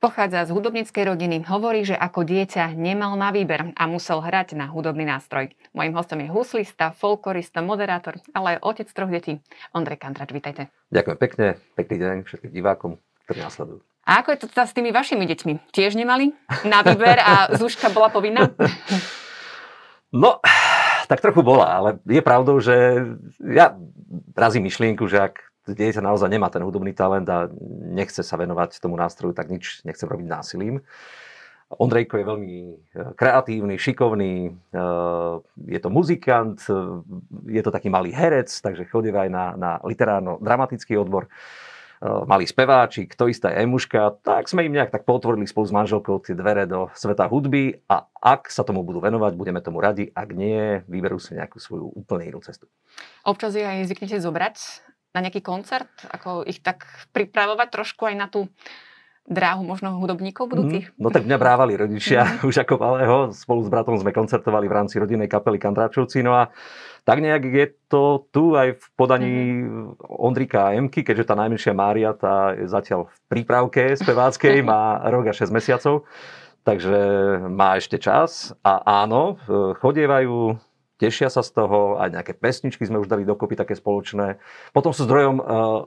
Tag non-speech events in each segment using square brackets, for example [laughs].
Pochádza z hudobníckej rodiny. Hovorí, že ako dieťa nemal na výber a musel hrať na hudobný nástroj. Mojím hostom je huslista, folklorista, moderátor, ale aj otec troch detí. Ondrej Kantrač, vítajte. Ďakujem pekne, pekný deň všetkým divákom, ktorí následujú. A ako je to teda s tými vašimi deťmi? Tiež nemali na výber a Zúška bola povinná? No, tak trochu bola, ale je pravdou, že ja razím myšlienku, že ak dieťa naozaj nemá ten hudobný talent a nechce sa venovať tomu nástroju, tak nič nechce robiť násilím. Ondrejko je veľmi e, kreatívny, šikovný, e, je to muzikant, e, je to taký malý herec, takže chodí aj na, na literárno-dramatický odbor. Malý speváčik, to isté Emuška, tak sme im nejak tak potvorili spolu s manželkou tie dvere do sveta hudby a ak sa tomu budú venovať, budeme tomu radi, ak nie, vyberú si nejakú svoju úplne inú cestu. Občas je aj zvyknete zobrať na nejaký koncert? Ako ich tak pripravovať trošku aj na tú dráhu možno hudobníkov budúcich? Mm, no tak mňa brávali rodičia mm. [laughs] už ako malého. Spolu s bratom sme koncertovali v rámci rodinnej kapely Kandráčovci. No a tak nejak je to tu aj v podaní mm. Ondrika a Emky, keďže tá najmenšia Mária tá je zatiaľ v prípravke speváckej, [laughs] má rok a 6 mesiacov. Takže má ešte čas a áno, chodievajú tešia sa z toho, aj nejaké pesničky sme už dali dokopy také spoločné. Potom sú zdrojom uh,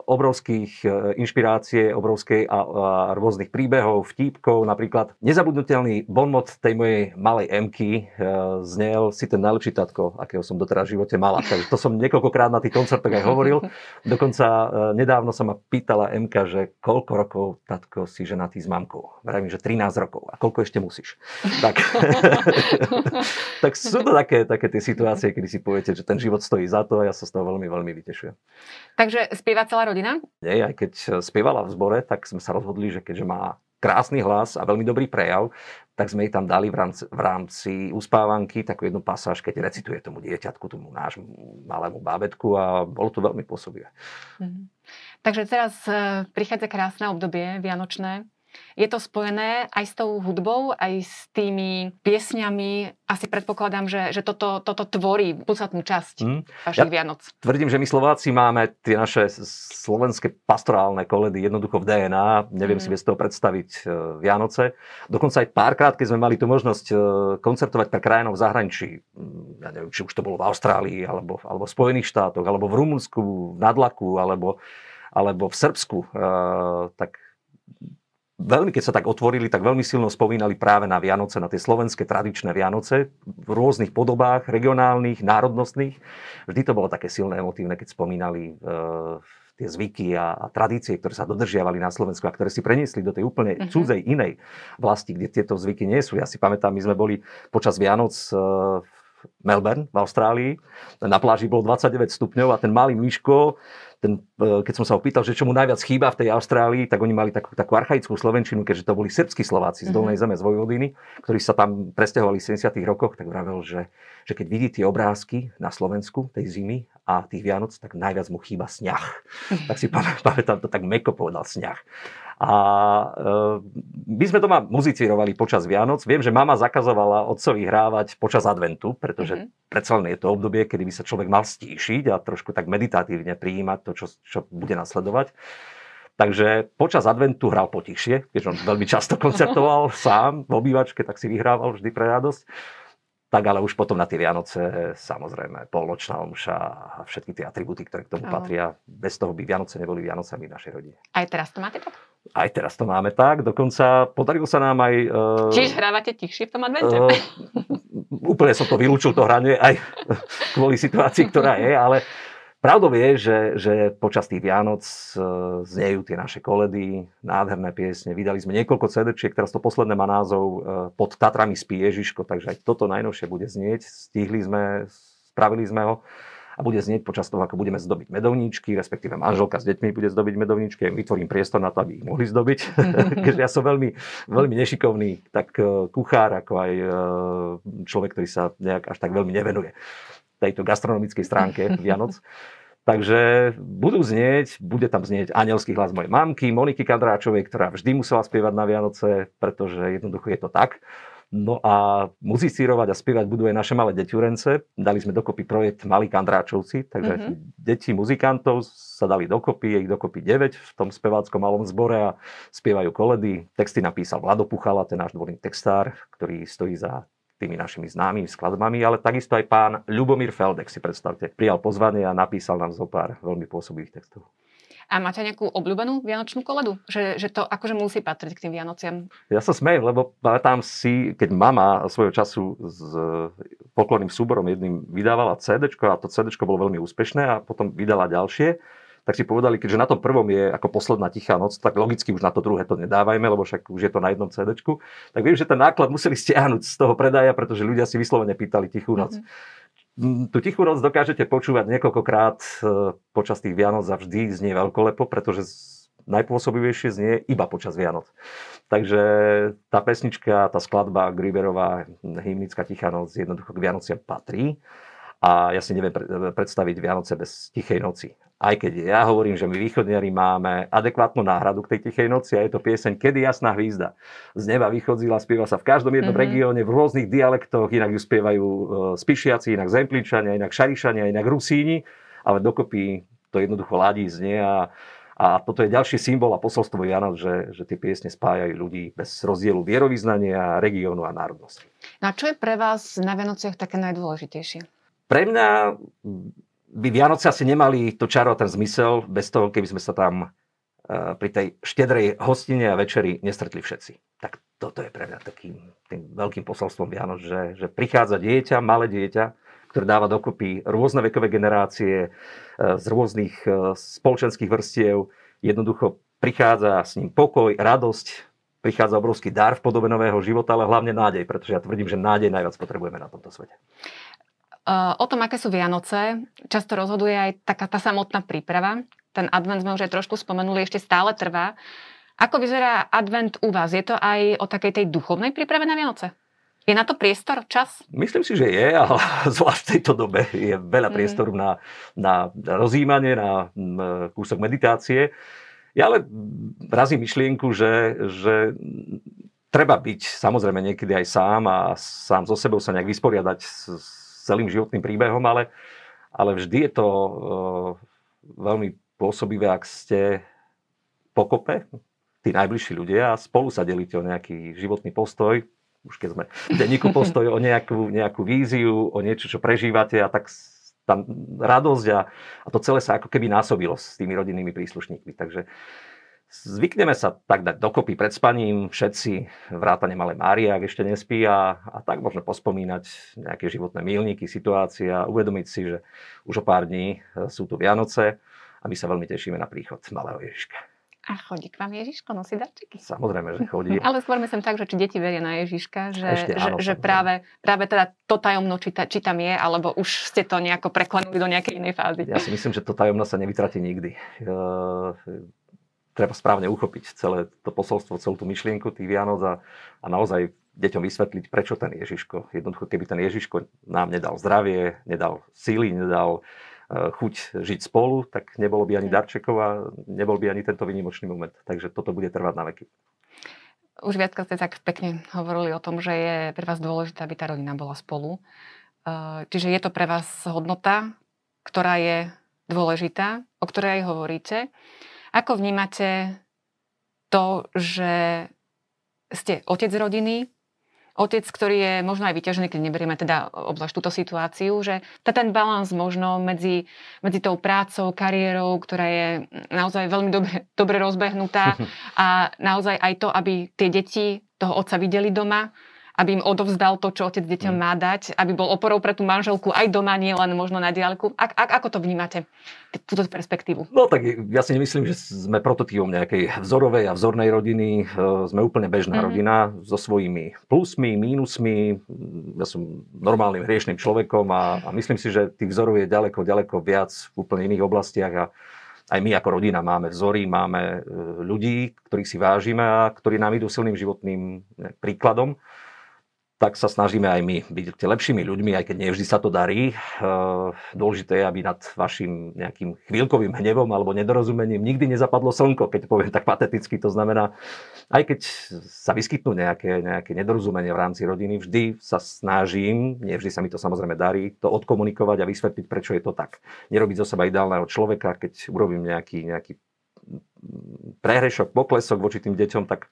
obrovských uh, inšpirácie, obrovskej a, rôznych príbehov, vtípkov. Napríklad nezabudnutelný bonmot tej mojej malej Emky uh, znel si ten najlepší tatko, akého som doteraz v živote mala. Takže to som niekoľkokrát na tých koncertoch aj hovoril. Dokonca nedávno sa ma pýtala Emka, že koľko rokov tatko si ženatý s mamkou. Vravím, že 13 rokov. A koľko ešte musíš? Tak, [laughs] tak sú to také, také tie situácie situácie, kedy si poviete, že ten život stojí za to a ja sa z toho veľmi, veľmi vytešujem. Takže spieva celá rodina? Nie, aj keď spievala v zbore, tak sme sa rozhodli, že keďže má krásny hlas a veľmi dobrý prejav, tak sme jej tam dali v rámci, v rámci uspávanky takú jednu pasáž, keď recituje tomu dieťatku, tomu nášmu malému bábetku a bolo to veľmi pôsobivé. Mhm. Takže teraz e, prichádza krásne obdobie vianočné. Je to spojené aj s tou hudbou, aj s tými piesňami. Asi predpokladám, že, že toto, toto tvorí podstatnú časť mm. vašich ja Vianoc. Tvrdím, že my Slováci máme tie naše slovenské pastorálne koledy jednoducho v DNA. Neviem mm. si bez toho predstaviť e, Vianoce. Dokonca aj párkrát, keď sme mali tú možnosť e, koncertovať pre krajinov v zahraničí, mm, ja neviem, či už to bolo v Austrálii, alebo, alebo v Spojených štátoch, alebo v Rumunsku, v Nadlaku, alebo, alebo v Srbsku, e, tak veľmi, keď sa tak otvorili, tak veľmi silno spomínali práve na Vianoce, na tie slovenské tradičné Vianoce v rôznych podobách, regionálnych, národnostných. Vždy to bolo také silné, emotívne, keď spomínali uh, tie zvyky a, a tradície, ktoré sa dodržiavali na Slovensku a ktoré si preniesli do tej úplne uh-huh. cudzej inej vlasti, kde tieto zvyky nie sú. Ja si pamätám, my sme boli počas Vianoc uh, v Melbourne v Austrálii. Na pláži bolo 29 stupňov a ten malý myško ten, e, keď som sa opýtal, že čo mu najviac chýba v tej Austrálii, tak oni mali takú, takú archaickú slovenčinu, keďže to boli srbskí Slováci z mhm. Dolnej zeme, z Vojvodiny, ktorí sa tam presťahovali v 70. rokoch, tak vravel, že, že keď vidí tie obrázky na Slovensku tej zimy a tých Vianoc, tak najviac mu chýba sňah. Mhm. Tak si [laughs] pamätám, to tak meko povedal sňah. A e, my sme doma muzicírovali počas Vianoc. Viem, že mama zakazovala otcovi hrávať počas adventu, pretože mm-hmm. predsa len je to obdobie, kedy by sa človek mal stíšiť a trošku tak meditatívne prijímať to, čo, čo bude nasledovať. Takže počas adventu hral potichšie, keďže on veľmi často koncertoval [laughs] sám v obývačke, tak si vyhrával vždy pre radosť. Tak ale už potom na tie Vianoce, samozrejme, polnočná omša a všetky tie atributy, ktoré k tomu patria. Bez toho by Vianoce neboli Vianocami v našej rodine. Aj teraz to máte tak? Aj teraz to máme tak, dokonca podarilo sa nám aj... Uh, Čiže hrávate tichšie v tom advente? Uh, úplne som to vylúčil, to hranie, aj kvôli situácii, ktorá je, ale pravdou je, že, že počas tých Vianoc uh, znejú tie naše koledy, nádherné piesne. Vydali sme niekoľko cd teraz to posledné má názov uh, Pod Tatrami spí Ježiško, takže aj toto najnovšie bude znieť. Stihli sme, spravili sme ho a bude znieť počas toho, ako budeme zdobiť medovníčky, respektíve manželka s deťmi bude zdobiť medovníčky, vytvorím priestor na to, aby ich mohli zdobiť. [laughs] Keďže ja som veľmi, veľmi nešikovný, tak e, kuchár, ako aj e, človek, ktorý sa nejak až tak veľmi nevenuje tejto gastronomickej stránke [laughs] Vianoc. Takže budú znieť, bude tam znieť anielský hlas mojej mamky, Moniky Kadráčovej, ktorá vždy musela spievať na Vianoce, pretože jednoducho je to tak. No a muzicírovať a spievať budú aj naše malé deťurence. Dali sme dokopy projekt Malí Kandráčovci, takže mm-hmm. deti muzikantov sa dali dokopy, je ich dokopy 9 v tom speváckom malom zbore a spievajú koledy. Texty napísal Vlado Puchala, ten náš dvorný textár, ktorý stojí za tými našimi známymi skladbami, ale takisto aj pán Ľubomír Feldek, si predstavte, prijal pozvanie a napísal nám zo pár veľmi pôsobivých textov. A máte nejakú obľúbenú vianočnú koledu? Že, že to akože musí patriť k tým Vianociam? Ja sa smejem, lebo pamätám si, keď mama svojho času s poklonným súborom jedným vydávala CD a to CD bolo veľmi úspešné a potom vydala ďalšie, tak si povedali, keďže na tom prvom je ako posledná tichá noc, tak logicky už na to druhé to nedávajme, lebo však už je to na jednom CD. Tak viem, že ten náklad museli stiahnuť z toho predaja, pretože ľudia si vyslovene pýtali tichú noc. Mm-hmm tú tichú noc dokážete počúvať niekoľkokrát e, počas tých Vianoc a vždy znie veľkolepo, pretože najpôsobivejšie znie iba počas Vianoc. Takže tá pesnička, tá skladba Griberová, hymnická Tichá noc jednoducho k Vianociam patrí. A ja si neviem predstaviť Vianoce bez Tichej noci. Aj keď ja hovorím, že my východniari máme adekvátnu náhradu k tej Tichej noci a je to pieseň Kedy jasná hvízda. Z neba vychodzila, spieva sa v každom jednom mm-hmm. regióne, v rôznych dialektoch, inak ju spievajú e, Spišiaci, inak Zempličania, inak Šarišania, inak Rusíni, ale dokopy to jednoducho ladí znie a, a toto je ďalší symbol a posolstvo Vianoc, že, že tie piesne spájajú ľudí bez rozdielu vierovýznania, regiónu a národnosti. No a čo je pre vás na Vianociach také najdôležitejšie? Pre mňa by Vianoce asi nemali to čaro a ten zmysel bez toho, keby sme sa tam eh, pri tej štedrej hostine a večeri nestretli všetci. Tak toto je pre mňa takým tým veľkým posolstvom Vianoc, že, že prichádza dieťa, malé dieťa, ktoré dáva dokopy rôzne vekové generácie eh, z rôznych eh, spoločenských vrstiev. Jednoducho prichádza s ním pokoj, radosť, prichádza obrovský dar v podobe nového života, ale hlavne nádej, pretože ja tvrdím, že nádej najviac potrebujeme na tomto svete. O tom, aké sú Vianoce, často rozhoduje aj taká tá samotná príprava. Ten advent sme už aj trošku spomenuli, ešte stále trvá. Ako vyzerá advent u vás? Je to aj o takej tej duchovnej príprave na Vianoce? Je na to priestor, čas? Myslím si, že je, ale [laughs] zvlášť v tejto dobe je veľa mhm. priestoru mm. na, na rozjímanie, na kúsok meditácie. Ja ale razím myšlienku, že, že treba byť samozrejme niekedy aj sám a sám so sebou sa nejak vysporiadať s, celým životným príbehom, ale, ale vždy je to uh, veľmi pôsobivé, ak ste pokope, tí najbližší ľudia a spolu sa delíte o nejaký životný postoj, už keď sme v denníku [laughs] postoj, o nejakú, nejakú víziu, o niečo, čo prežívate a tak tam radosť a, a to celé sa ako keby násobilo s tými rodinnými príslušníkmi. Takže Zvykneme sa tak dať dokopy pred spaním, všetci, vrátane malé Mária, ak ešte nespí a, a tak možno pospomínať nejaké životné milníky, situácie a uvedomiť si, že už o pár dní e, sú tu Vianoce a my sa veľmi tešíme na príchod malého Ježiška. A chodí k vám Ježiško, nosí darčeky? Samozrejme, že chodí. [laughs] Ale skôr myslím tak, že či deti veria na Ježiška, že, Ešte, áno, že, že práve, práve teda to tajomno, či, ta, či tam je, alebo už ste to nejako preklenuli do nejakej inej fázy. Ja si myslím, že to tajomno sa nevytratí nikdy. Uh, treba správne uchopiť celé to posolstvo, celú tú myšlienku tých Vianoc a, a naozaj deťom vysvetliť, prečo ten Ježiško. Jednoducho, keby ten Ježiško nám nedal zdravie, nedal síly, nedal uh, chuť žiť spolu, tak nebolo by ani mm. darčekov a nebol by ani tento vynimočný moment. Takže toto bude trvať na veky. Už viac ste tak pekne hovorili o tom, že je pre vás dôležité, aby tá rodina bola spolu. Uh, čiže je to pre vás hodnota, ktorá je dôležitá, o ktorej aj hovoríte. Ako vnímate to, že ste otec rodiny, otec, ktorý je možno aj vyťažený, keď neberieme teda obzvlášť túto situáciu, že ten balans možno medzi, medzi tou prácou, kariérou, ktorá je naozaj veľmi dobre, [laughs] dobre rozbehnutá [laughs] a naozaj aj to, aby tie deti toho otca videli doma, aby im odovzdal to, čo otec deťom mm. má dať, aby bol oporou pre tú manželku aj doma, nie len možno na diálku. A, a, ako to vnímate, túto perspektívu? No tak ja si nemyslím, že sme prototypom nejakej vzorovej a vzornej rodiny. E, sme úplne bežná mm-hmm. rodina so svojimi plusmi, mínusmi. Ja som normálnym hriešným človekom a, a myslím si, že tých vzorov je ďaleko, ďaleko viac v úplne iných oblastiach a aj my ako rodina máme vzory, máme e, ľudí, ktorých si vážime a ktorí nám idú silným životným príkladom. Tak sa snažíme aj my byť lepšími ľuďmi, aj keď nie vždy sa to darí. E, dôležité je, aby nad vašim nejakým chvíľkovým hnevom alebo nedorozumením nikdy nezapadlo slnko, keď poviem tak pateticky. To znamená, aj keď sa vyskytnú nejaké, nejaké nedorozumenia v rámci rodiny, vždy sa snažím, nie vždy sa mi to samozrejme darí, to odkomunikovať a vysvetliť, prečo je to tak. Nerobiť zo seba ideálneho človeka, keď urobím nejaký, nejaký prehrešok, poklesok voči tým deťom, tak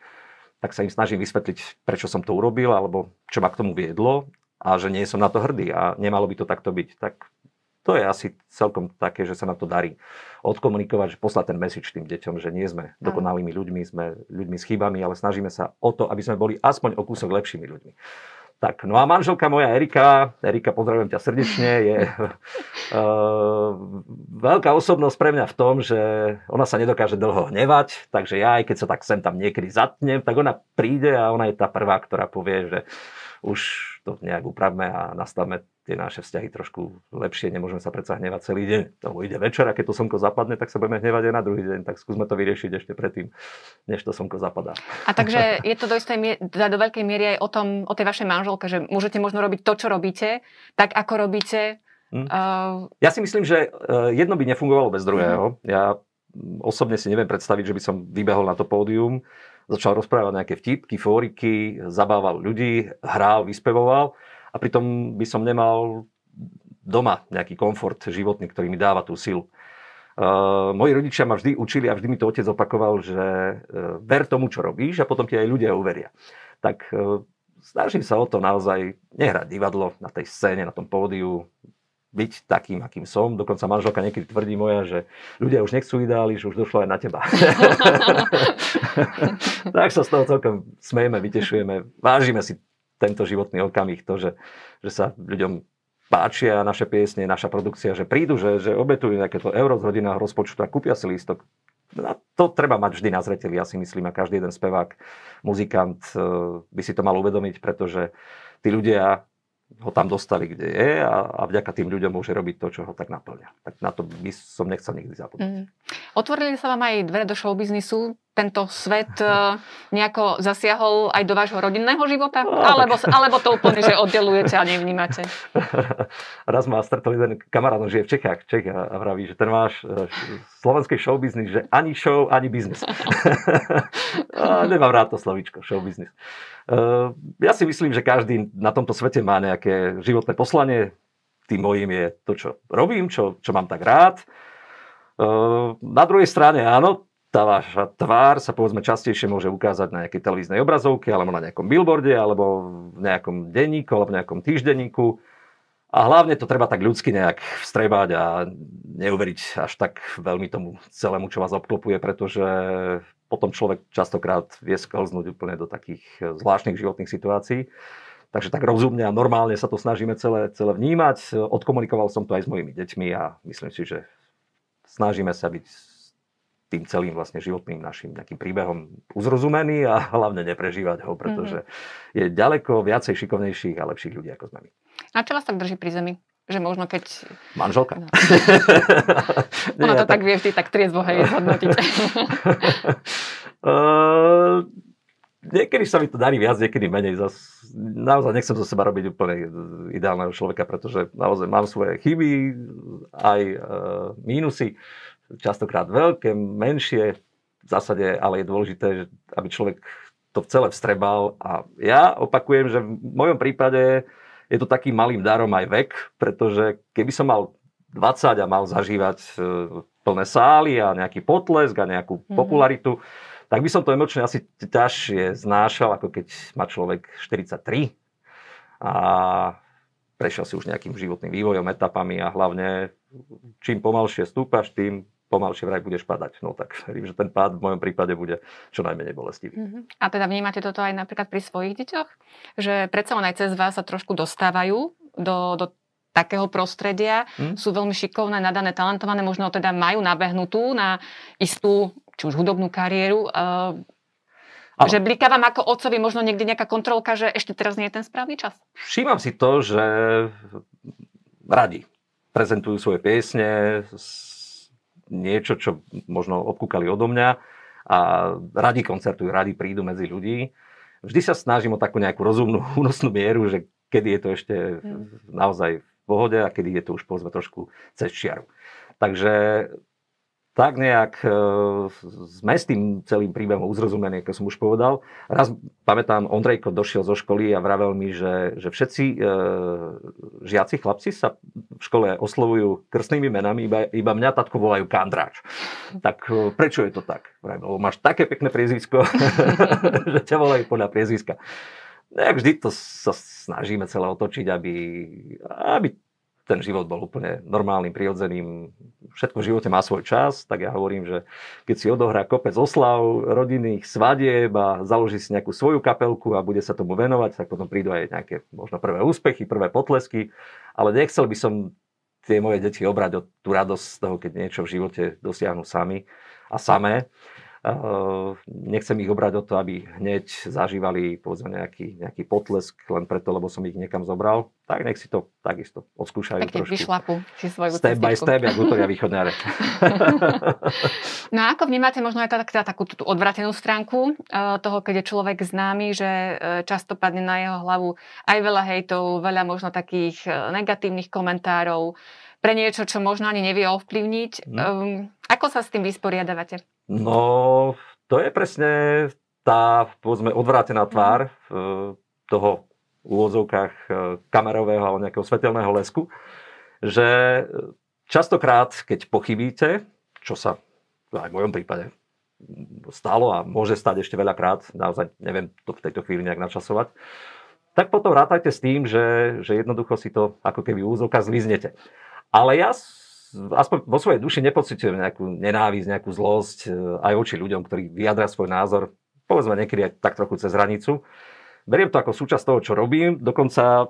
tak sa im snažím vysvetliť, prečo som to urobil, alebo čo ma k tomu viedlo a že nie som na to hrdý a nemalo by to takto byť. Tak to je asi celkom také, že sa nám to darí odkomunikovať, že poslať ten message tým deťom, že nie sme dokonalými ľuďmi, sme ľuďmi s chybami, ale snažíme sa o to, aby sme boli aspoň o kúsok lepšími ľuďmi. Tak, no a manželka moja Erika, Erika, pozdravujem ťa srdečne, je uh, [laughs] veľká osobnosť pre mňa v tom, že ona sa nedokáže dlho hnevať, takže ja aj keď sa tak sem tam niekedy zatnem, tak ona príde a ona je tá prvá, ktorá povie, že už to nejak upravme a nastavme tie naše vzťahy trošku lepšie. Nemôžeme sa predsa hnevať celý deň. To ide večer a keď to slnko zapadne, tak sa budeme hnevať aj na druhý deň. Tak skúsme to vyriešiť ešte predtým, než to slnko zapadá. A takže je to do, istej mier- do veľkej miery aj o, tom, o tej vašej manželke, že môžete možno robiť to, čo robíte, tak ako robíte. Hm. Uh... Ja si myslím, že e, jedno by nefungovalo bez druhého. Hm. Ja osobne si neviem predstaviť, že by som vybehol na to pódium začal rozprávať nejaké vtipky, fóriky, zabával ľudí, hral, vyspevoval a pritom by som nemal doma nejaký komfort životný, ktorý mi dáva tú silu. Uh, moji rodičia ma vždy učili a vždy mi to otec opakoval, že uh, ver tomu, čo robíš a potom ti aj ľudia uveria. Tak uh, snažím sa o to naozaj nehrať divadlo na tej scéne, na tom pódiu, byť takým, akým som. Dokonca manželka niekedy tvrdí moja, že ľudia už nechcú ideály, že už došlo aj na teba. [laughs] [laughs] tak sa z toho celkom smejeme, vytešujeme, vážime si tento životný okamih, to, že, že sa ľuďom páčia naše piesne, naša produkcia, že prídu, že, že obetujú nejaké to euro z rodinného rozpočtu a kúpia si lístok. A to treba mať vždy na zreteli, ja si myslím, a každý jeden spevák, muzikant eh, by si to mal uvedomiť, pretože tí ľudia ho tam dostali, kde je a, a vďaka tým ľuďom môže robiť to, čo ho tak naplňa. Tak na to by som nechcel nikdy zabudnúť. Mm. Otvorili sa vám aj dvere do showbiznisu? Tento svet uh, [laughs] nejako zasiahol aj do vášho rodinného života? No, alebo, tak... alebo to úplne, že oddelujete a nevnímate? [laughs] Raz ma stretol jeden kamarát, žije v Čechách, Čech a, vraví, že ten váš uh, slovenský showbiznis, že ani show, ani biznis. [laughs] nemám rád to slovíčko, showbiznis. Uh, ja si myslím, že každý na tomto svete má nejaké životné poslanie. Tým mojím je to, čo robím, čo, čo mám tak rád. Uh, na druhej strane áno, tá vaša tvár sa povedzme častejšie môže ukázať na nejakej televíznej obrazovke, alebo na nejakom billboarde, alebo v nejakom denníku, alebo v nejakom týždenníku. A hlavne to treba tak ľudsky nejak vstrebať a neuveriť až tak veľmi tomu celému, čo vás obklopuje, pretože potom človek častokrát vie sklznúť úplne do takých eh, zvláštnych životných situácií. Takže tak rozumne a normálne sa to snažíme celé, celé vnímať. Odkomunikoval som to aj s mojimi deťmi a myslím si, že snažíme sa byť tým celým vlastne životným našim nejakým príbehom uzrozumený a [laughs] hlavne neprežívať ho, pretože mm-hmm. je ďaleko viacej šikovnejších a lepších ľudí ako sme my. A čo vás tak drží pri zemi? Že možno keď... Manželka. No. [laughs] Ona to ja tak... tak vie vždy tak triezvo hej zhodnotiť. uh, [laughs] niekedy sa mi to darí viac, niekedy menej. Zas, naozaj nechcem zo seba robiť úplne ideálneho človeka, pretože naozaj mám svoje chyby, aj uh, mínusy, častokrát veľké, menšie. V zásade ale je dôležité, aby človek to celé vstrebal. A ja opakujem, že v mojom prípade je to takým malým darom aj vek, pretože keby som mal 20 a mal zažívať e, plné sály a nejaký potlesk a nejakú mm-hmm. popularitu, tak by som to emočne asi ťažšie znášal, ako keď má človek 43 a prešiel si už nejakým životným vývojom, etapami a hlavne čím pomalšie stúpaš, tým pomalšie vraj budeš padať. No tak verím, že ten pád v mojom prípade bude čo najmenej bolestivý. Uh-huh. A teda vnímate toto aj napríklad pri svojich deťoch? Že predsa len aj cez vás sa trošku dostávajú do, do takého prostredia, hmm. sú veľmi šikovné, nadané, talentované, možno teda majú nabehnutú na istú, či už hudobnú kariéru. Uh, že bliká vám ako otcovi možno niekde nejaká kontrolka, že ešte teraz nie je ten správny čas? Všímam si to, že radi prezentujú svoje piesne, niečo, čo možno obkúkali odo mňa a radi koncertujú, radi prídu medzi ľudí. vždy sa snažím o takú nejakú rozumnú [laughs] únosnú mieru, že kedy je to ešte mm. naozaj v pohode a kedy je to už povedzme trošku cez čiaru. Takže tak nejak sme s tým celým príbehom uzrozumení, ako som už povedal. Raz, pamätám, Ondrejko došiel zo školy a vravel mi, že, že všetci e, žiaci, chlapci sa v škole oslovujú krstnými menami, iba, iba mňa tatko volajú Kandráč. Tak e, prečo je to tak? Vravel, máš také pekné priezvisko, [laughs] že ťa volajú podľa priezviska. Nejak vždy to sa snažíme celé otočiť, aby, aby ten život bol úplne normálnym, prirodzeným. Všetko v živote má svoj čas, tak ja hovorím, že keď si odohrá kopec oslav, rodinných svadieb a založí si nejakú svoju kapelku a bude sa tomu venovať, tak potom prídu aj nejaké možno prvé úspechy, prvé potlesky, ale nechcel by som tie moje deti obrať o tú radosť z toho, keď niečo v živote dosiahnu sami a samé. Uh, nechcem ich obrať o to, aby hneď zažívali povedzme nejaký, nejaký potlesk len preto, lebo som ich niekam zobral. Tak nech si to takisto odskúšajú Pekne trošku. vyšlapu si svoju Step by step, ako útoria východňare. [laughs] no a ako vnímate možno aj tá, takú tú odvratenú stránku uh, toho, keď je človek známy, že uh, často padne na jeho hlavu aj veľa hejtov, veľa možno takých negatívnych komentárov pre niečo, čo možno ani nevie ovplyvniť. Um, ako sa s tým vysporiadavate? No, to je presne tá, povedzme, odvrátená tvár mm. toho úvodzovkách e, kamerového alebo nejakého svetelného lesku, že častokrát, keď pochybíte, čo sa aj v mojom prípade stalo a môže stať ešte veľakrát, naozaj neviem to v tejto chvíli nejak načasovať, tak potom rátajte s tým, že, že jednoducho si to ako keby úzovka zliznete. Ale ja aspoň vo svojej duši nepocitujem nejakú nenávisť, nejakú zlosť e, aj voči ľuďom, ktorí vyjadria svoj názor, povedzme niekedy aj tak trochu cez hranicu. Beriem to ako súčasť toho, čo robím, dokonca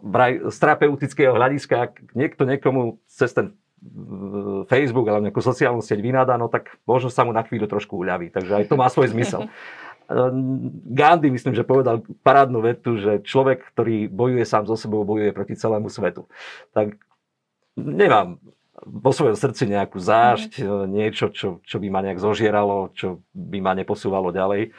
z terapeutického hľadiska, ak niekto niekomu cez ten e, Facebook alebo nejakú sociálnu sieť vynádá, no tak možno sa mu na chvíľu trošku uľaví. Takže aj to má svoj zmysel. [laughs] E, Gandhi, myslím, že povedal parádnu vetu, že človek, ktorý bojuje sám so sebou, bojuje proti celému svetu. Tak nemám vo svojom srdci nejakú zášť, mm. niečo, čo, čo by ma nejak zožieralo, čo by ma neposúvalo ďalej.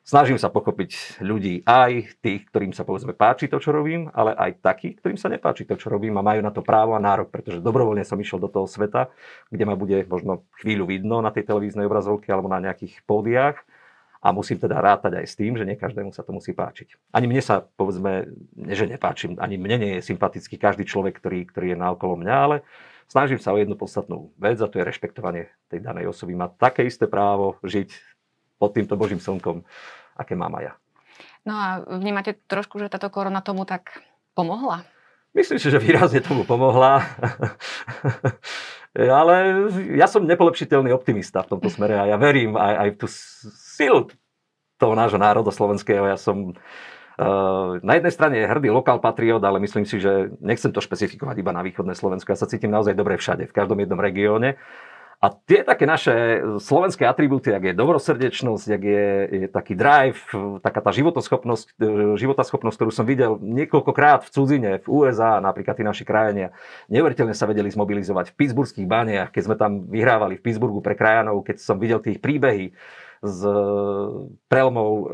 Snažím sa pochopiť ľudí, aj tých, ktorým sa povedzme páči to, čo robím, ale aj takých, ktorým sa nepáči to, čo robím a majú na to právo a nárok, pretože dobrovoľne som išiel do toho sveta, kde ma bude možno chvíľu vidno na tej televíznej obrazovke alebo na nejakých pódiách a musím teda rátať aj s tým, že nie každému sa to musí páčiť. Ani mne sa, povedzme, že nepáčim, ani mne nie je sympatický každý človek, ktorý, ktorý je na okolo mňa, ale snažím sa o jednu podstatnú vec a to je rešpektovanie tej danej osoby. Má také isté právo žiť pod týmto Božím slnkom, aké mám aj ja. No a vnímate trošku, že táto korona tomu tak pomohla? Myslím si, že výrazne tomu pomohla. [laughs] Ale ja som nepolepšiteľný optimista v tomto smere a ja verím aj, aj v tú silu toho nášho národa slovenského. Ja som na jednej strane je hrdý lokál patriot, ale myslím si, že nechcem to špecifikovať iba na východné Slovensko. Ja sa cítim naozaj dobre všade, v každom jednom regióne. A tie také naše slovenské atribúty, ak je dobrosrdečnosť, ak je, je taký drive, taká tá životoschopnosť, životoschopnosť, ktorú som videl niekoľkokrát v cudzine, v USA, napríklad tí naši krajania, neuveriteľne sa vedeli zmobilizovať v Pittsburghských baniach, keď sme tam vyhrávali v Pittsburghu pre krajanov, keď som videl tých príbehy z prelomov eh,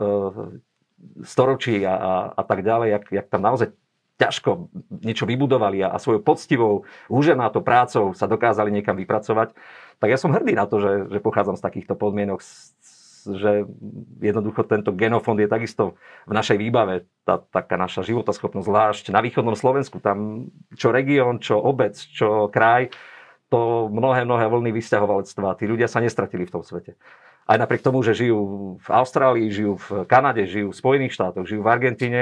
storočí a, a, a tak ďalej, jak, jak tam naozaj ťažko niečo vybudovali a, a svojou poctivou, úženátou prácou sa dokázali niekam vypracovať, tak ja som hrdý na to, že, že pochádzam z takýchto podmienok, že jednoducho tento genofond je takisto v našej výbave, tá taká naša životoschopnosť, zvlášť na východnom Slovensku, tam čo región, čo obec, čo kraj, to mnohé, mnohé vlny vysťahovalectva. Tí ľudia sa nestratili v tom svete aj napriek tomu, že žijú v Austrálii, žijú v Kanade, žijú v Spojených štátoch, žijú v Argentíne,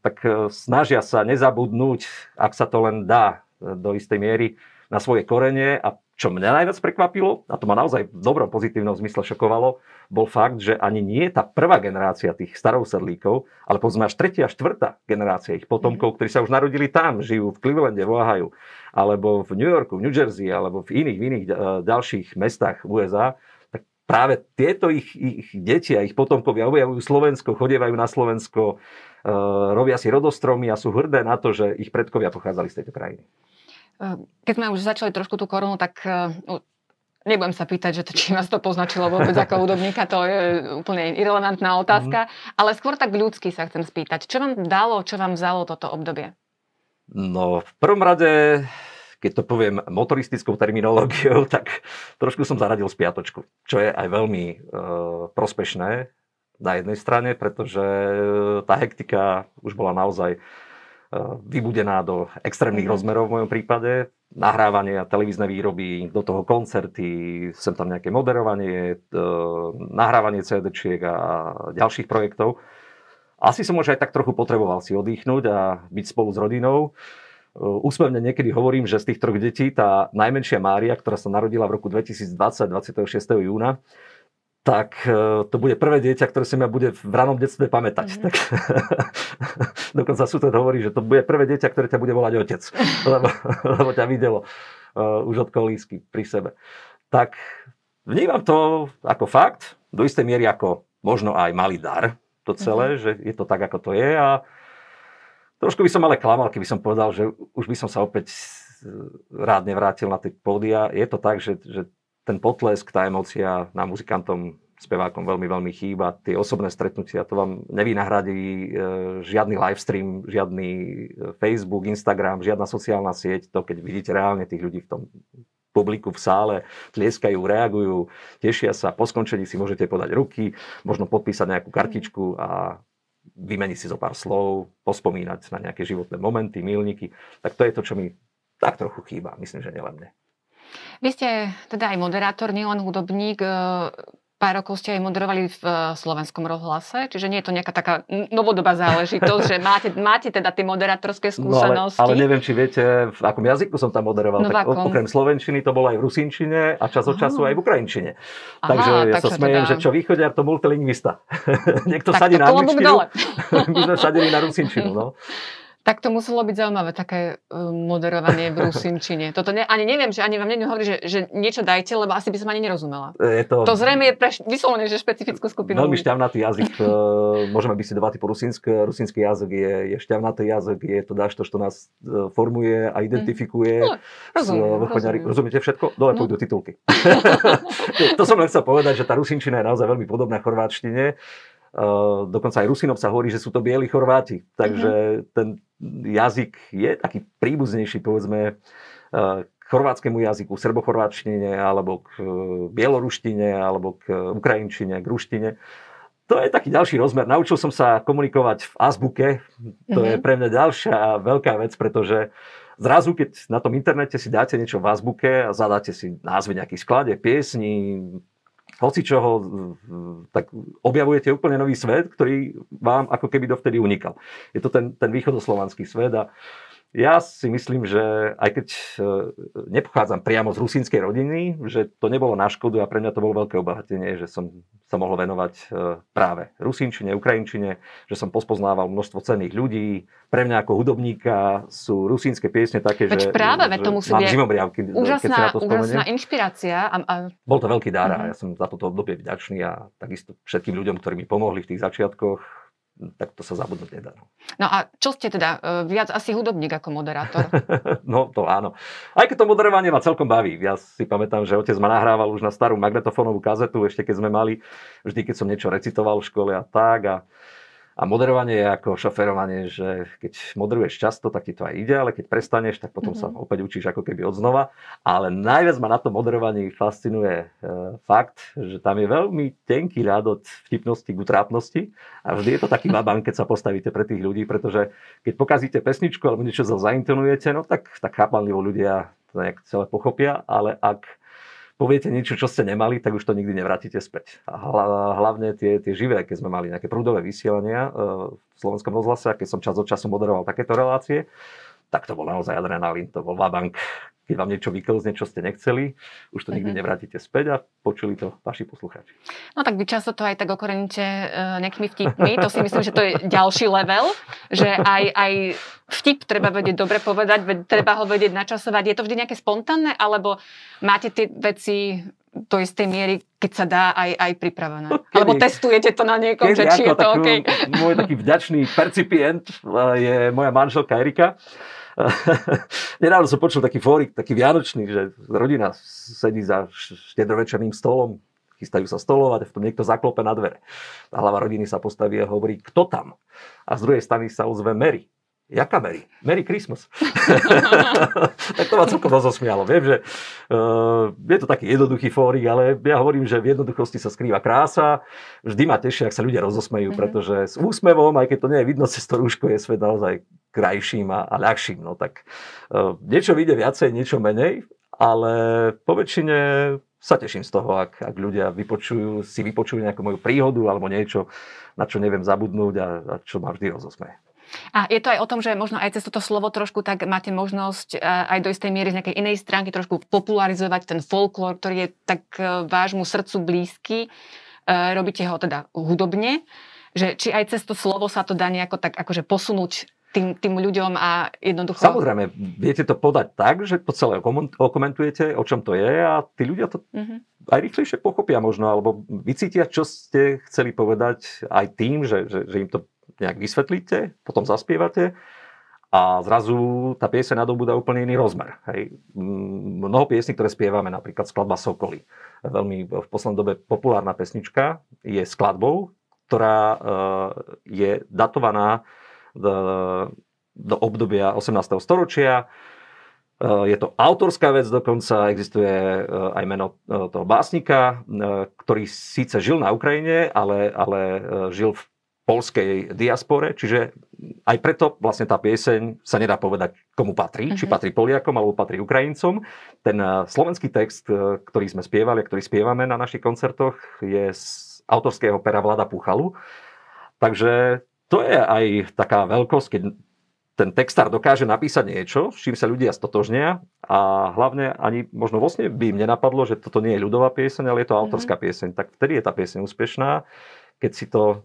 tak e, snažia sa nezabudnúť, ak sa to len dá e, do istej miery, na svoje korenie. A čo mňa najviac prekvapilo, a to ma naozaj v dobrom pozitívnom zmysle šokovalo, bol fakt, že ani nie tá prvá generácia tých starousedlíkov, ale povedzme až tretia štvrtá generácia ich potomkov, ktorí sa už narodili tam, žijú v Clevelande, v Ohio, alebo v New Yorku, v New Jersey, alebo v iných, v iných e, ďalších mestách USA, práve tieto ich, ich deti a ich potomkovia objavujú Slovensko, chodievajú na Slovensko, uh, robia si rodostromy a sú hrdé na to, že ich predkovia pochádzali z tejto krajiny. Ehm, keď sme už začali trošku tú korunu, tak uh, Nebudem sa pýtať, že to, či vás to poznačilo vôbec ako hudobníka, to je úplne irrelevantná otázka, mm. ale skôr tak ľudsky sa chcem spýtať. Čo vám dalo, čo vám vzalo toto obdobie? No, v prvom rade, keď to poviem motoristickou terminológiou, [laughs] tak trošku som zaradil spiatočku, čo je aj veľmi e, prospešné na jednej strane, pretože tá hektika už bola naozaj E, vybudená do extrémnych mm-hmm. rozmerov v mojom prípade. Nahrávanie a televízne výroby, do toho koncerty, sem tam nejaké moderovanie, e, nahrávanie CD-čiek a ďalších projektov. Asi som už aj tak trochu potreboval si oddychnúť a byť spolu s rodinou. E, úsmevne niekedy hovorím, že z tých troch detí tá najmenšia Mária, ktorá sa narodila v roku 2020, 26. júna, tak e, to bude prvé dieťa, ktoré sa ma bude v ranom detstve pamätať. Mm-hmm. Tak, [laughs] dokonca súd hovorí, že to bude prvé dieťa, ktoré ťa bude volať otec, [laughs] lebo, lebo ťa videlo uh, už od kolísky pri sebe. Tak vnímam to ako fakt, do istej miery ako možno aj malý dar, to celé, mm-hmm. že je to tak, ako to je a trošku by som ale klamal, keby som povedal, že už by som sa opäť rád nevrátil na tie pódia. Je to tak, že, že ten potlesk, tá emocia nám muzikantom, spevákom veľmi, veľmi chýba. Tie osobné stretnutia, to vám nevynahradí e, žiadny livestream, žiadny e, Facebook, Instagram, žiadna sociálna sieť. To, keď vidíte reálne tých ľudí v tom publiku v sále, tlieskajú, reagujú, tešia sa. Po skončení si môžete podať ruky, možno podpísať nejakú kartičku a vymeniť si zo pár slov, pospomínať na nejaké životné momenty, milníky. Tak to je to, čo mi tak trochu chýba. Myslím, že nielen mne. Vy ste teda aj moderátor, nielen hudobník. Pár rokov ste aj moderovali v e, slovenskom rozhlase, čiže nie je to nejaká taká novodobá záležitosť, že máte, máte teda tie moderátorské skúsenosti. No ale, ale neviem, či viete, v akom jazyku som tam moderoval. No, tak okrem slovenčiny to bolo aj v rusínčine a čas od času aj v ukrajinčine. Aha, Takže ja sa smejem, teda... že čo východia, to multilingvista. [laughs] Niekto tak sadí na angličtinu, [laughs] my sme sadili na rusínčinu. No. [laughs] Tak to muselo byť zaujímavé, také uh, moderovanie v Rusinčine. Toto ne, ani neviem, že ani vám niekto hovorí, že, že niečo dajte, lebo asi by som ani nerozumela. Je to, to zrejme je pre vyslovene, že špecifickú skupinu. Veľmi šťavnatý jazyk. E, môžeme by si dovať po rusínsk. Rusínsky jazyk je, je šťavnatý jazyk, je to dáš to, čo nás e, formuje a identifikuje. No, rozumiem, rozumiem. Rozumiete všetko? Dole no. pôjdu titulky. [laughs] to som len chcel povedať, že tá rusínčina je naozaj veľmi podobná chorváčtine. Uh, dokonca aj Rusinov sa hovorí, že sú to bieli Chorváti. Takže mm-hmm. ten jazyk je taký príbuznejší, povedzme, uh, k chorvátskemu jazyku, srbochorváčtine, alebo k uh, bieloruštine, alebo k ukrajinčine, k ruštine. To je taký ďalší rozmer. Naučil som sa komunikovať v azbuke. To mm-hmm. je mhm. pre mňa ďalšia veľká vec, pretože zrazu, keď na tom internete si dáte niečo v azbuke a zadáte si názvy nejakých sklade, piesní, hoci čoho, tak objavujete úplne nový svet, ktorý vám ako keby dovtedy unikal. Je to ten, ten východoslovanský svet a ja si myslím, že aj keď e, nepochádzam priamo z rusínskej rodiny, že to nebolo na škodu a pre mňa to bolo veľké obohatenie, že som sa mohol venovať e, práve rusínčine, ukrajinčine, že som pospoznával množstvo cenných ľudí. Pre mňa ako hudobníka sú rusínske piesne také, Veď že, práve, že to musí byť úžasná, keď na to úžasná inšpirácia. A, a... Bol to veľký dar uh-huh. a ja som za toto obdobie vďačný a takisto všetkým ľuďom, ktorí mi pomohli v tých začiatkoch tak to sa zabudnúť nedá. No. no a čo ste teda? E, viac asi hudobník ako moderátor. [laughs] no to áno. Aj keď to moderovanie ma celkom baví. Ja si pamätám, že otec ma nahrával už na starú magnetofónovú kazetu, ešte keď sme mali, vždy keď som niečo recitoval v škole a tak. A a moderovanie je ako šoferovanie, že keď moderuješ často, tak ti to aj ide, ale keď prestaneš, tak potom mm-hmm. sa opäť učíš ako keby od znova. Ale najviac ma na tom moderovaní fascinuje e, fakt, že tam je veľmi tenký ľad od vtipnosti k utrápnosti a vždy je to taký [laughs] babán, keď sa postavíte pre tých ľudí, pretože keď pokazíte pesničku alebo niečo zaintonujete, no tak, tak chápanlivo ľudia to nejak celé pochopia, ale ak poviete niečo, čo ste nemali, tak už to nikdy nevrátite späť. A hlavne tie, tie živé, keď sme mali nejaké prúdové vysielania e, v slovenskom rozhlase, keď som čas od času moderoval takéto relácie, tak to bol naozaj adrenalín, to bol vabank, keď vám niečo vyklzne, čo ste nechceli, už to nikdy mm-hmm. nevrátite späť a počuli to vaši poslucháči. No tak vy často to aj tak okoreníte uh, nejakými vtipmi, to si myslím, že to je ďalší level, že aj, aj vtip treba vedieť dobre povedať, treba ho vedieť načasovať. Je to vždy nejaké spontánne, alebo máte tie veci do istej miery, keď sa dá, aj, aj pripravené? Kedy, Alebo testujete to na niekom, že či je to takú, OK? Môj taký vďačný percipient je moja manželka Erika [laughs] Nedávno som počul taký fórik, taký vianočný, že rodina sedí za štedrovečerným stolom, chystajú sa stolovať, v tom niekto zaklope na dvere. A hlava rodiny sa postaví a hovorí, kto tam? A z druhej strany sa ozve Mary. Jaká Mary? Merry Christmas. [laughs] tak to ma celkom rozosmialo. Viem, že uh, je to taký jednoduchý fórik, ale ja hovorím, že v jednoduchosti sa skrýva krása. Vždy ma teší, ak sa ľudia rozosmejú, mm-hmm. pretože s úsmevom, aj keď to nie je vidno cez to rúško, je svet naozaj krajším a, a ľahším. No tak uh, niečo vyjde viacej, niečo menej, ale po väčšine sa teším z toho, ak, ak ľudia vypočujú, si vypočujú nejakú moju príhodu alebo niečo, na čo neviem zabudnúť a, a čo ma vždy rozosmeje. A je to aj o tom, že možno aj cez toto slovo trošku tak máte možnosť e, aj do istej miery z nejakej inej stránky trošku popularizovať ten folklór, ktorý je tak e, vášmu srdcu blízky. E, robíte ho teda hudobne. Že či aj cez to slovo sa to dá nejako tak akože posunúť tým, tým ľuďom a jednoducho... Samozrejme, viete to podať tak, že to celé okomentujete, o čom to je a tí ľudia to mm-hmm. aj rýchlejšie pochopia možno, alebo vycítia, čo ste chceli povedať aj tým, že, že, že im to nejak vysvetlíte, potom zaspievate a zrazu tá pieseň nadobúda úplne iný rozmer. Hej. Mnoho piesní, ktoré spievame, napríklad skladba Sokoly, veľmi v poslednej dobe populárna pesnička, je skladbou, ktorá e, je datovaná do, do obdobia 18. storočia. E, je to autorská vec, dokonca existuje e, aj meno toho básnika, ktorý síce žil na Ukrajine, ale, ale žil v polskej diaspore, čiže aj preto vlastne tá pieseň sa nedá povedať, komu patrí, uh-huh. či mhm. patrí Poliakom alebo patrí Ukrajincom. Ten eh, slovenský text, eh, ktorý sme spievali, ktorý spievame na našich koncertoch, je z autorského pera Vlada Puchalu. Takže to je aj taká veľkosť, keď ten textár dokáže napísať niečo, s čím sa ľudia stotožnia a hlavne ani možno vlastne by im nenapadlo, že toto nie je ľudová pieseň, ale je to autorská mm-hmm. pieseň. Tak vtedy je tá pieseň úspešná, keď si to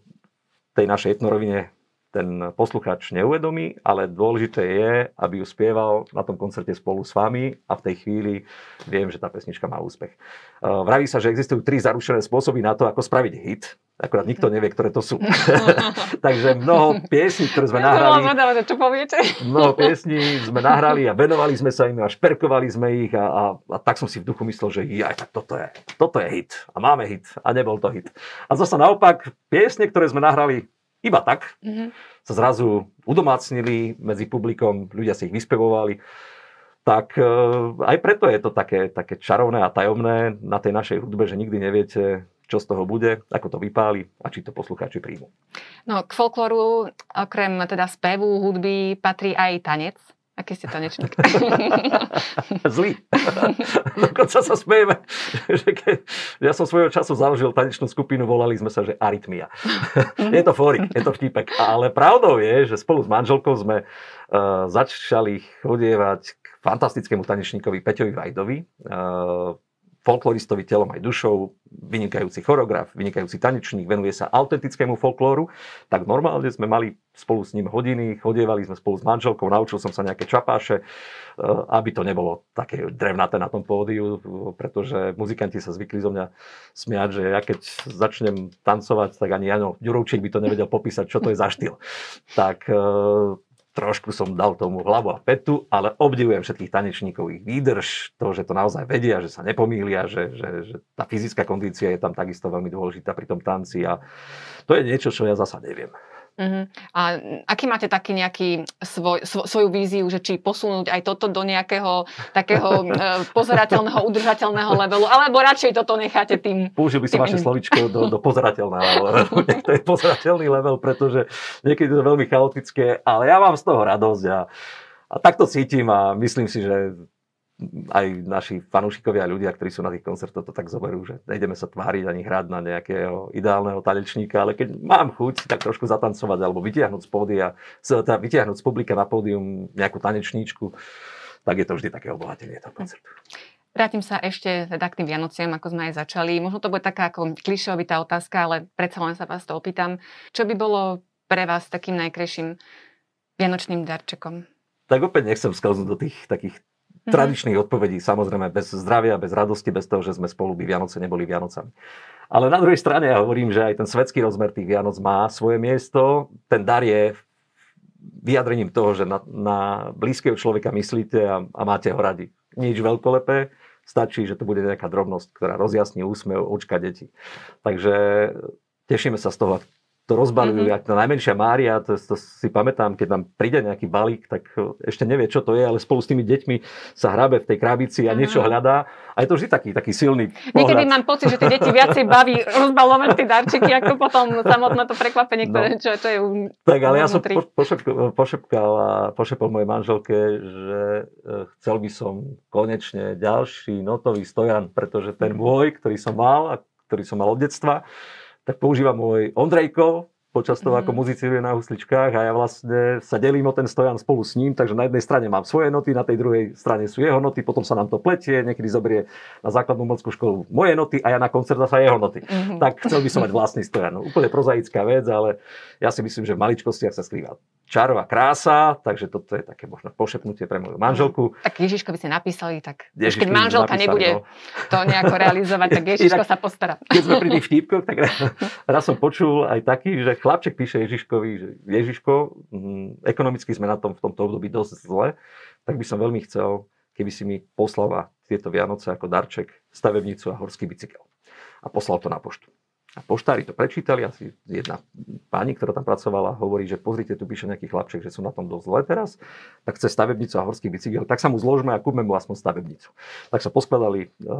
tej našej etnorovine ten poslucháč neuvedomí, ale dôležité je, aby ju spieval na tom koncerte spolu s vami a v tej chvíli viem, že tá pesnička má úspech. Vraví sa, že existujú tri zarušené spôsoby na to, ako spraviť hit. Akorát nikto nevie, ktoré to sú. [laughs] Takže mnoho piesní, ktoré sme nahrali... Ja čo poviete? mnoho piesní sme nahrali a venovali sme sa im a šperkovali sme ich a, a, a tak som si v duchu myslel, že ja, tak toto je, toto je hit. A máme hit. A nebol to hit. A zase naopak, piesne, ktoré sme nahrali iba tak mm-hmm. sa zrazu udomácnili medzi publikom, ľudia si ich vyspevovali. Tak e, aj preto je to také, také čarovné a tajomné na tej našej hudbe, že nikdy neviete, čo z toho bude, ako to vypáli a či to poslucháči príjmu. No k folklóru okrem teda spevu, hudby patrí aj tanec. Aký ste tanečník? [laughs] Zlý. [laughs] Dokonca sa smejeme, že keď ja som svojho času založil tanečnú skupinu, volali sme sa, že Arytmia. [laughs] je to fórik, je to vtipek. Ale pravdou je, že spolu s manželkou sme uh, začali chodievať k fantastickému tanečníkovi Peťovi Vajdovi. Uh, folkloristovi telom aj dušou, vynikajúci choreograf, vynikajúci tanečník, venuje sa autentickému folklóru, tak normálne sme mali spolu s ním hodiny, chodievali sme spolu s manželkou, naučil som sa nejaké čapáše, eh, aby to nebolo také drevnaté na tom pódiu, pretože muzikanti sa zvykli zo mňa smiať, že ja keď začnem tancovať, tak ani Jano Ďurovčík by to nevedel popísať, čo to je za štýl. Tak eh, trošku som dal tomu hlavu a petu, ale obdivujem všetkých tanečníkov, ich výdrž, to, že to naozaj vedia, že sa nepomília, že, že, že tá fyzická kondícia je tam takisto veľmi dôležitá pri tom tanci a to je niečo, čo ja zasa neviem. Uh-huh. A aký máte taký nejaký svoj, svo, svoju víziu, že či posunúť aj toto do nejakého takého uh, [laughs] pozerateľného, udržateľného levelu, alebo radšej toto necháte tým... Použil by som vaše slovičko do, do [laughs] pozerateľného levelu. [laughs] to je pozerateľný level, pretože niekedy to je veľmi chaotické, ale ja mám z toho radosť a, a tak to cítim a myslím si, že aj naši fanúšikovia a ľudia, ktorí sú na tých koncertoch, to tak zoberú, že nejdeme sa tváriť ani hrať na nejakého ideálneho tanečníka, ale keď mám chuť tak trošku zatancovať alebo vytiahnuť z pódia, teda vytiahnuť z publika na pódium nejakú tanečníčku, tak je to vždy také obohatenie toho koncertu. Vrátim sa ešte teda k tým Vianociam, ako sme aj začali. Možno to bude taká ako klišovitá otázka, ale predsa len sa vás to opýtam. Čo by bolo pre vás takým najkrajším vianočným darčekom? Tak opäť nechcem sklznúť do tých takých mm-hmm. tradičných odpovedí, samozrejme bez zdravia, bez radosti, bez toho, že sme spolu by Vianoce neboli Vianocami. Ale na druhej strane ja hovorím, že aj ten svetský rozmer tých Vianoc má svoje miesto. Ten dar je vyjadrením toho, že na, na blízkeho človeka myslíte a, a máte ho radi. Nič veľkolepé, stačí, že to bude nejaká drobnosť, ktorá rozjasní úsmev očka detí. Takže tešíme sa z toho, to rozbalujú, mm-hmm. jak tá najmenšia Mária, to, to si pamätám, keď nám príde nejaký balík, tak ešte nevie, čo to je, ale spolu s tými deťmi sa hrabe v tej krabici a mm-hmm. niečo hľadá. A je to vždy taký, taký silný pohľad. Niekedy mám pocit, že tie deti viacej baví rozbalovať tie darčeky, ako potom samotné to prekvapenie, ktoré, no. čo, čo je u, Tak, ale ja som pošepkal, pošepkal a pošepol mojej manželke, že e, chcel by som konečne ďalší notový stojan, pretože ten môj, ktorý som mal a ktorý som mal od detstva, tak používa môj Ondrejko, počas toho, mm. ako muzicíruje na husličkách a ja vlastne sa delím o ten stojan spolu s ním, takže na jednej strane mám svoje noty, na tej druhej strane sú jeho noty, potom sa nám to pletie, niekedy zoberie na základnú umeleckú školu moje noty a ja na koncert zase jeho noty. Mm. Tak chcel by som mať vlastný stojan. No, úplne prozaická vec, ale ja si myslím, že v maličkostiach sa skrýva čarová krása, takže toto je také možno pošepnutie pre moju manželku. Tak Ježiško by ste napísali, tak Ježiško keď manželka napísali, nebude no. to nejako realizovať, tak [laughs] Ježiško sa postará. Keď sme pri tých vtipkoch, tak raz som počul aj taký, že chlapček píše Ježiškovi, že Ježiško, hm, ekonomicky sme na tom v tomto období dosť zle, tak by som veľmi chcel, keby si mi poslala tieto Vianoce ako darček stavebnicu a horský bicykel. A poslal to na poštu. A poštári to prečítali, asi jedna pani, ktorá tam pracovala, hovorí, že pozrite, tu píše nejaký chlapček, že sú na tom dosť zle teraz, tak chce stavebnicu a horský bicykel, tak sa mu zložme a kúpme mu aspoň stavebnicu. Tak sa poskladali e,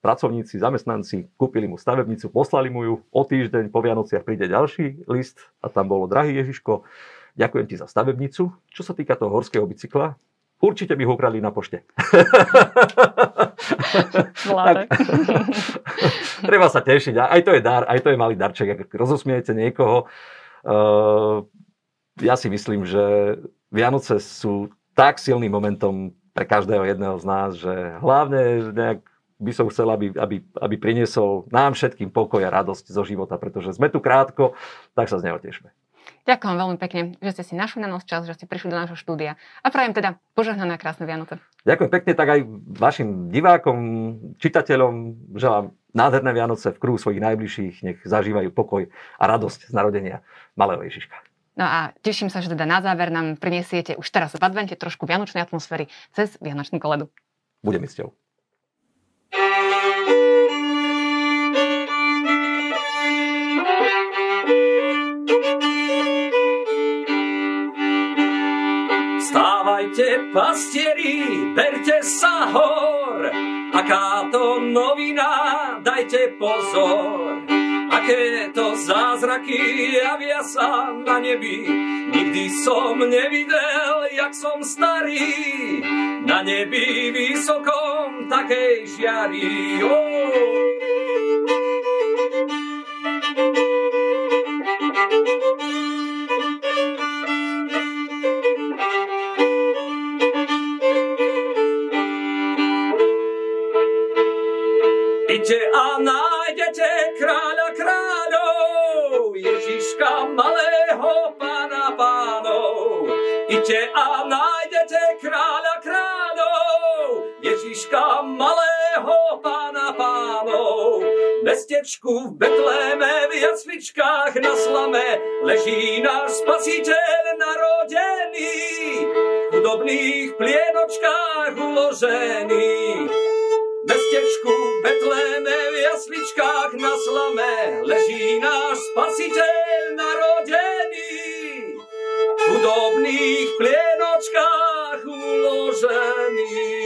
pracovníci, zamestnanci, kúpili mu stavebnicu, poslali mu ju, o týždeň po Vianociach príde ďalší list a tam bolo, drahý Ježiško, ďakujem ti za stavebnicu. Čo sa týka toho horského bicykla, určite by ho ukradli na pošte. [laughs] [laughs] tak, treba sa tešiť. Aj to je dar, aj to je malý darček. Ak rozosmiete niekoho, uh, ja si myslím, že Vianoce sú tak silným momentom pre každého jedného z nás, že hlavne nejak by som chcel, aby, aby, aby priniesol nám všetkým pokoj a radosť zo života, pretože sme tu krátko, tak sa z neho tešme. Ďakujem veľmi pekne, že ste si našli na nás čas, že ste prišli do nášho štúdia a prajem teda požehnané a krásne Vianoce. Ďakujem pekne, tak aj vašim divákom, čitateľom želám nádherné Vianoce v kruhu svojich najbližších, nech zažívajú pokoj a radosť z narodenia malého Ježiška. No a teším sa, že teda na záver nám prinesiete už teraz v advente trošku vianočnej atmosféry cez Vianočnú koledu. Budem s ťou. Vstávajte, pastieri, berte sa hor, aká to novina, dajte pozor. Aké to zázraky javia sa na nebi, nikdy som nevidel, jak som starý. Na nebi vysokom takej žiari. Oh. Idte a nájdete kráľa kráľov, Ježiška malého pána pánov. Idte a nájdete kráľa kráľov, Ježiška malého pána pánov. V mestečku v Betléme v jasličkách na slame leží náš spasiteľ narodený, v chudobných plienočkách uložený mestečku Betléme v jasličkách na slame leží náš spasiteľ narodený. V chudobných plienočkách uložený.